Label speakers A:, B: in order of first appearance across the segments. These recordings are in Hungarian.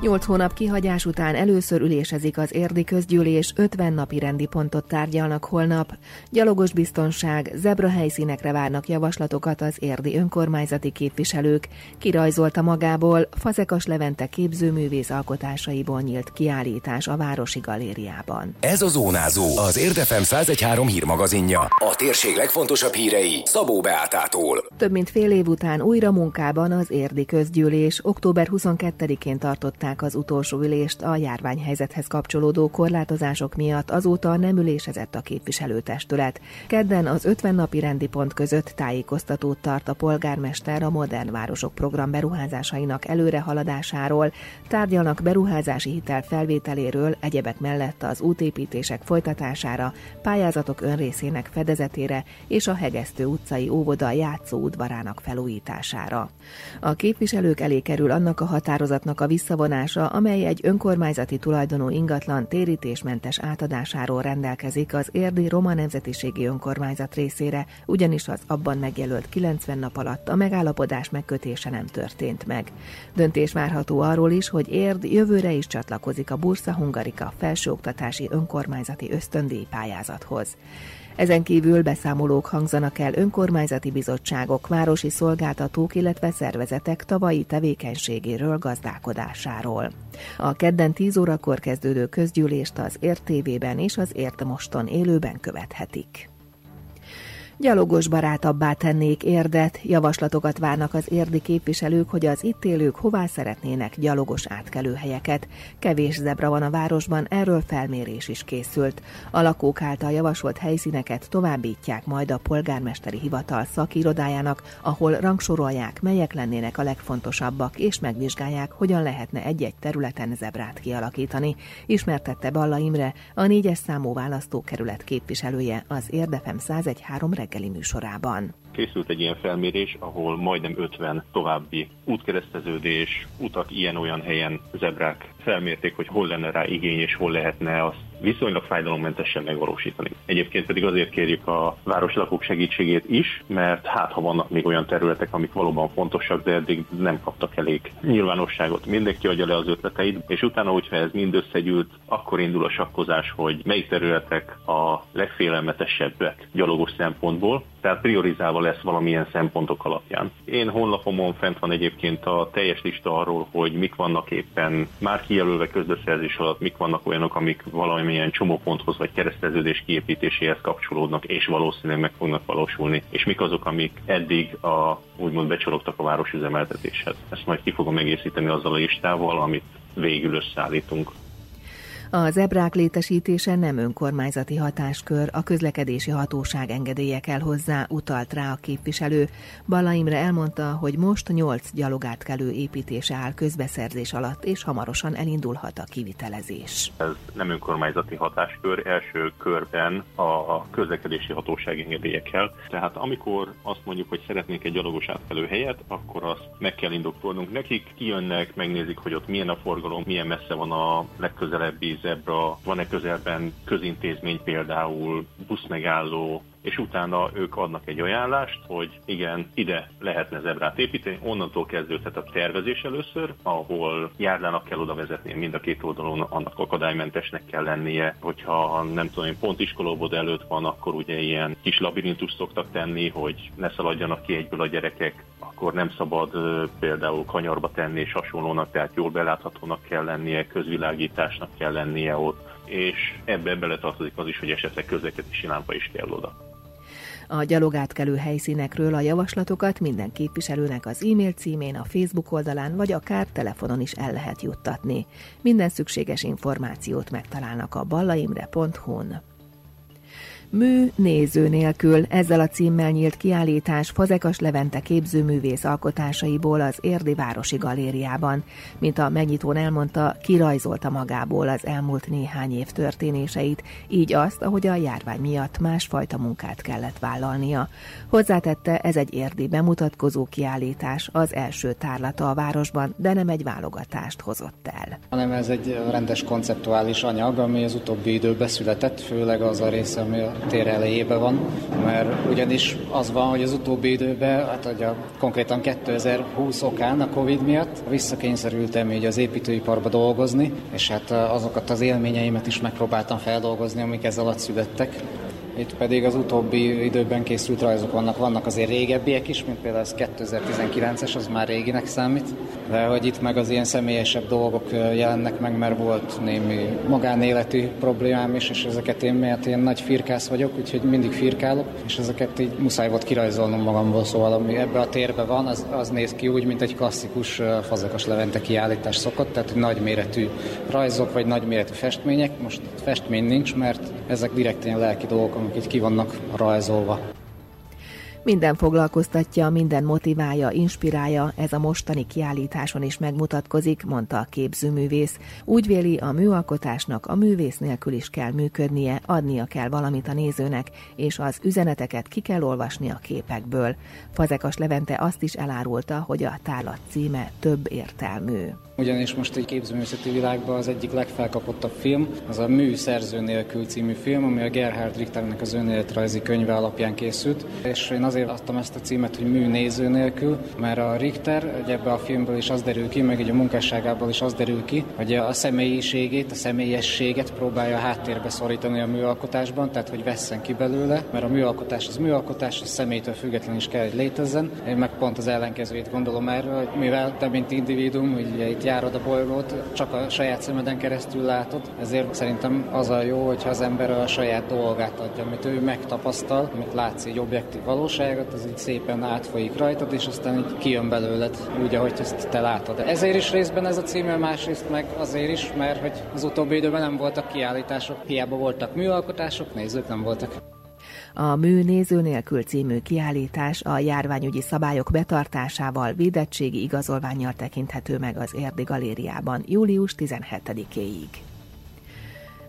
A: Nyolc hónap kihagyás után először ülésezik az érdi közgyűlés, 50 napi rendi pontot tárgyalnak holnap. Gyalogos biztonság, zebra helyszínekre várnak javaslatokat az érdi önkormányzati képviselők. Kirajzolta magából Fazekas Levente képzőművész alkotásaiból nyílt kiállítás a Városi Galériában.
B: Ez a Zónázó, az Érdefem 113 hírmagazinja. A térség legfontosabb hírei Szabó Beátától.
A: Több mint fél év után újra munkában az érdi közgyűlés október 22-én tartották az utolsó ülést a járványhelyzethez kapcsolódó korlátozások miatt azóta nem ülésezett a képviselőtestület. Kedden az 50 napi rendi pont között tájékoztatót tart a polgármester a Modern Városok program beruházásainak előrehaladásáról, tárgyalnak beruházási hitel felvételéről, egyebek mellett az útépítések folytatására, pályázatok önrészének fedezetére és a Hegesztő utcai óvoda játszóudvarának felújítására. A képviselők elé kerül annak a határozatnak a visszavonása, megbízása, amely egy önkormányzati tulajdonú ingatlan térítésmentes átadásáról rendelkezik az érdi roma nemzetiségi önkormányzat részére, ugyanis az abban megjelölt 90 nap alatt a megállapodás megkötése nem történt meg. Döntés várható arról is, hogy érd jövőre is csatlakozik a Bursa Hungarika felsőoktatási önkormányzati ösztöndíj pályázathoz. Ezen kívül beszámolók hangzanak el önkormányzati bizottságok, városi szolgáltatók, illetve szervezetek tavalyi tevékenységéről, gazdálkodásáról. A kedden 10 órakor kezdődő közgyűlést az Ért TV-ben és az Ért Moston élőben követhetik. Gyalogos barátabbá tennék érdet, javaslatokat várnak az érdi képviselők, hogy az itt élők hová szeretnének gyalogos átkelőhelyeket. Kevés zebra van a városban, erről felmérés is készült. A lakók által javasolt helyszíneket továbbítják majd a polgármesteri hivatal szakirodájának, ahol rangsorolják, melyek lennének a legfontosabbak, és megvizsgálják, hogyan lehetne egy-egy területen zebrát kialakítani. Ismertette Balla Imre, a négyes számú választókerület képviselője az Érdefem 1013 reggeli műsorában.
C: Készült egy ilyen felmérés, ahol majdnem 50 további útkereszteződés, utak ilyen-olyan helyen zebrák felmérték, hogy hol lenne rá igény és hol lehetne azt viszonylag fájdalommentesen megvalósítani. Egyébként pedig azért kérjük a városlakók segítségét is, mert hát ha vannak még olyan területek, amik valóban fontosak, de eddig nem kaptak elég nyilvánosságot. Mindenki adja le az ötleteit, és utána, hogyha ez mind összegyűlt, akkor indul a sakkozás, hogy melyik területek a legfélelmetesebbek gyalogos szempontból, tehát priorizálva lesz valamilyen szempontok alapján. Én honlapomon fent van egyébként a teljes lista arról, hogy mik vannak éppen már kijelölve közbeszerzés alatt, mik vannak olyanok, amik valamilyen csomóponthoz vagy kereszteződés kiépítéséhez kapcsolódnak, és valószínűleg meg fognak valósulni, és mik azok, amik eddig a, úgymond becsorogtak a városüzemeltetéshez. Ezt majd ki fogom egészíteni azzal a listával, amit végül összeállítunk.
A: A zebrák létesítése nem önkormányzati hatáskör, a közlekedési hatóság engedélye kell hozzá, utalt rá a képviselő. Balla Imre elmondta, hogy most nyolc gyalogátkelő építése áll közbeszerzés alatt, és hamarosan elindulhat a kivitelezés.
C: Ez nem önkormányzati hatáskör, első körben a közlekedési hatóság engedélye kell. Tehát amikor azt mondjuk, hogy szeretnénk egy gyalogos átkelő helyet, akkor azt meg kell indokolnunk nekik, kijönnek, megnézik, hogy ott milyen a forgalom, milyen messze van a legközelebbi zebra, van-e közelben közintézmény például, buszmegálló, és utána ők adnak egy ajánlást, hogy igen, ide lehetne zebrát építeni, onnantól kezdődhet a tervezés először, ahol járdának kell oda vezetni mind a két oldalon, annak akadálymentesnek kell lennie, hogyha nem tudom, pont iskolóbod előtt van, akkor ugye ilyen kis labirintus szoktak tenni, hogy ne szaladjanak ki egyből a gyerekek, akkor nem szabad például kanyarba tenni és hasonlónak, tehát jól beláthatónak kell lennie, közvilágításnak kell lennie ott, és ebbe beletartozik az is, hogy esetleg közlekedési lámpa is kell oda.
A: A gyalogátkelő helyszínekről a javaslatokat minden képviselőnek az e-mail címén, a Facebook oldalán vagy akár telefonon is el lehet juttatni. Minden szükséges információt megtalálnak a ballaimre.hu-n. Mű néző nélkül ezzel a címmel nyílt kiállítás Fazekas Levente képzőművész alkotásaiból az Érdi Városi Galériában. Mint a megnyitón elmondta, kirajzolta magából az elmúlt néhány év történéseit, így azt, ahogy a járvány miatt másfajta munkát kellett vállalnia. Hozzátette, ez egy érdi bemutatkozó kiállítás, az első tárlata a városban, de nem egy válogatást hozott el.
D: Hanem ez egy rendes konceptuális anyag, ami az utóbbi időben született, főleg az a része, ami a
E: tér elejében van, mert ugyanis az van, hogy az utóbbi időben, hát hogy a, konkrétan 2020 okán a Covid miatt visszakényszerültem így az építőiparba dolgozni, és hát azokat az élményeimet is megpróbáltam feldolgozni, amik ez alatt születtek. Itt pedig az utóbbi időben készült rajzok vannak, vannak azért régebbiek is, mint például az 2019-es, az már réginek számít, de hogy itt meg az ilyen személyesebb dolgok jelennek meg, mert volt némi magánéletű problémám is, és ezeket én, mert én nagy firkász vagyok, úgyhogy mindig firkálok, és ezeket így muszáj volt kirajzolnom magamból, szóval ami ebbe a térbe van, az, az néz ki úgy, mint egy klasszikus fazekas levente kiállítás szokott, tehát nagy méretű rajzok, vagy nagy méretű festmények. Most festmény nincs, mert ezek direkt ilyen lelki dolgok, amik így ki vannak rajzolva.
A: Minden foglalkoztatja, minden motiválja, inspirálja, ez a mostani kiállításon is megmutatkozik, mondta a képzőművész. Úgy véli, a műalkotásnak a művész nélkül is kell működnie, adnia kell valamit a nézőnek, és az üzeneteket ki kell olvasni a képekből. Fazekas Levente azt is elárulta, hogy a tárlat címe több értelmű.
E: Ugyanis most egy képzőművészeti világban az egyik legfelkapottabb film, az a Mű szerző nélkül című film, ami a Gerhard Richternek az önéletrajzi könyve alapján készült, és én azért adtam ezt a címet, hogy Mű néző nélkül, mert a Richter, hogy ebbe a filmből is az derül ki, meg egy a munkásságából is az derül ki, hogy a személyiségét, a személyességet próbálja a háttérbe szorítani a műalkotásban, tehát hogy vesszen ki belőle, mert a műalkotás az műalkotás, a személytől független is kell, hogy létezzen. Én meg pont az ellenkezőjét gondolom erről, hogy mivel te, mint individuum, ugye itt járod a bolygót, csak a saját szemeden keresztül látod. Ezért szerintem az a jó, hogyha az ember a saját dolgát adja, amit ő megtapasztal, amit látsz egy objektív valóságot, az így szépen átfolyik rajtad, és aztán így kijön belőled úgy, ahogy ezt te látod. Ezért is részben ez a címe, másrészt meg azért is, mert hogy az utóbbi időben nem voltak kiállítások, hiába voltak műalkotások, nézők nem voltak.
A: A Mű néző nélkül című kiállítás a járványügyi szabályok betartásával védettségi igazolványjal tekinthető meg az Érdi Galériában július 17-éig.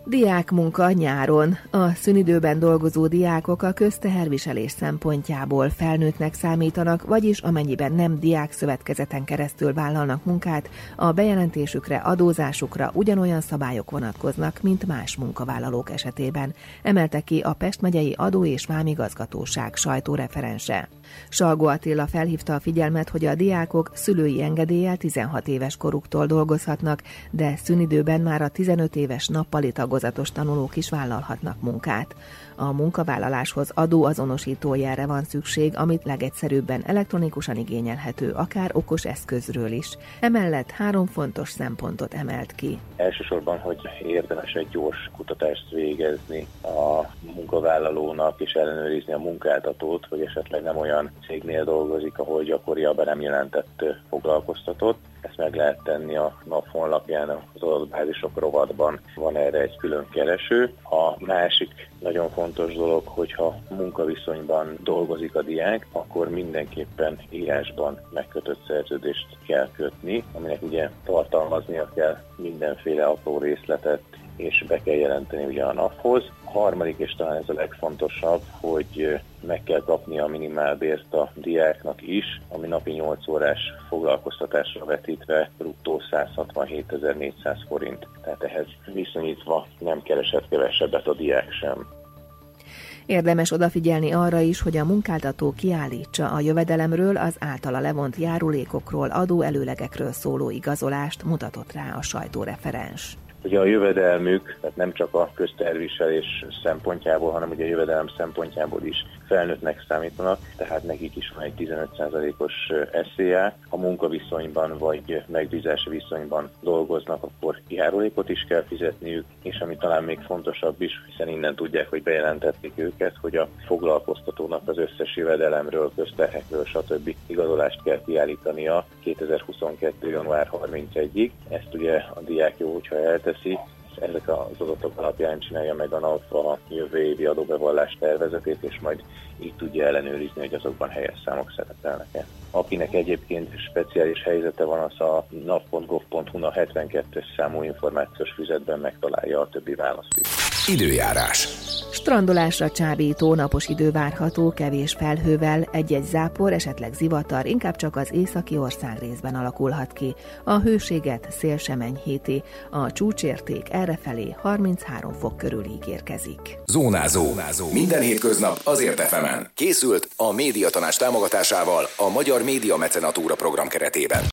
A: Diák munka nyáron. A szünidőben dolgozó diákok a közteherviselés szempontjából felnőttnek számítanak, vagyis amennyiben nem diák szövetkezeten keresztül vállalnak munkát, a bejelentésükre, adózásukra ugyanolyan szabályok vonatkoznak, mint más munkavállalók esetében, emelte ki a Pest megyei adó és vámigazgatóság sajtóreferense. Salgó Attila felhívta a figyelmet, hogy a diákok szülői engedéllyel 16 éves koruktól dolgozhatnak, de szünidőben már a 15 éves nappali tagozatos tanulók is vállalhatnak munkát. A munkavállaláshoz adóazonosító jelre van szükség, amit legegyszerűbben elektronikusan igényelhető, akár okos eszközről is. Emellett három fontos szempontot emelt ki.
D: Elsősorban, hogy érdemes egy gyors kutatást végezni a munkavállalónak, és ellenőrizni a munkáltatót, hogy esetleg nem olyan cégnél dolgozik, ahol gyakoriabban nem jelentett foglalkoztatott. Ezt meg lehet tenni a nap honlapján, az adatbázisok rovatban van erre egy külön kereső. A másik nagyon fontos dolog, hogyha munkaviszonyban dolgozik a diák, akkor mindenképpen írásban megkötött szerződést kell kötni, aminek ugye tartalmaznia kell mindenféle apró részletet, és be kell jelenteni ugye a naphoz. A harmadik, és talán ez a legfontosabb, hogy meg kell kapni a minimálbért a diáknak is, ami napi 8 órás foglalkoztatásra vetítve bruttó 167.400 forint. Tehát ehhez viszonyítva nem keresett kevesebbet a diák sem.
A: Érdemes odafigyelni arra is, hogy a munkáltató kiállítsa a jövedelemről az általa levont járulékokról, adóelőlegekről szóló igazolást, mutatott rá a sajtóreferens.
D: Ugye a jövedelmük, tehát nem csak a közterviselés szempontjából, hanem ugye a jövedelem szempontjából is felnőttnek számítanak, tehát nekik is van egy 15%-os SZIA. Ha munkaviszonyban vagy megbízási viszonyban dolgoznak, akkor járulékot is kell fizetniük, és ami talán még fontosabb is, hiszen innen tudják, hogy bejelentették őket, hogy a foglalkoztatónak az összes jövedelemről, közterhekről, stb. igazolást kell kiállítania 2022. január 31-ig. Ezt ugye a diák jó, hogyha elteszi, ezek az adatok alapján csinálja meg a NAV a jövő évi adóbevallás tervezetét, és majd így tudja ellenőrizni, hogy azokban helyes számok szerepelnek-e. Akinek egyébként speciális helyzete van, az a nav.gov.hu a 72-es számú információs füzetben megtalálja a többi választ.
B: Időjárás.
A: Strandolásra csábító napos idő várható, kevés felhővel, egy-egy zápor, esetleg zivatar, inkább csak az északi ország részben alakulhat ki. A hőséget szél sem enyhíti, a csúcsérték errefelé 33 fok körül ígérkezik.
B: Zónázó. Zónázó. Minden hétköznap azért efemen. Készült a médiatanás támogatásával a Magyar Média Mecenatúra program keretében.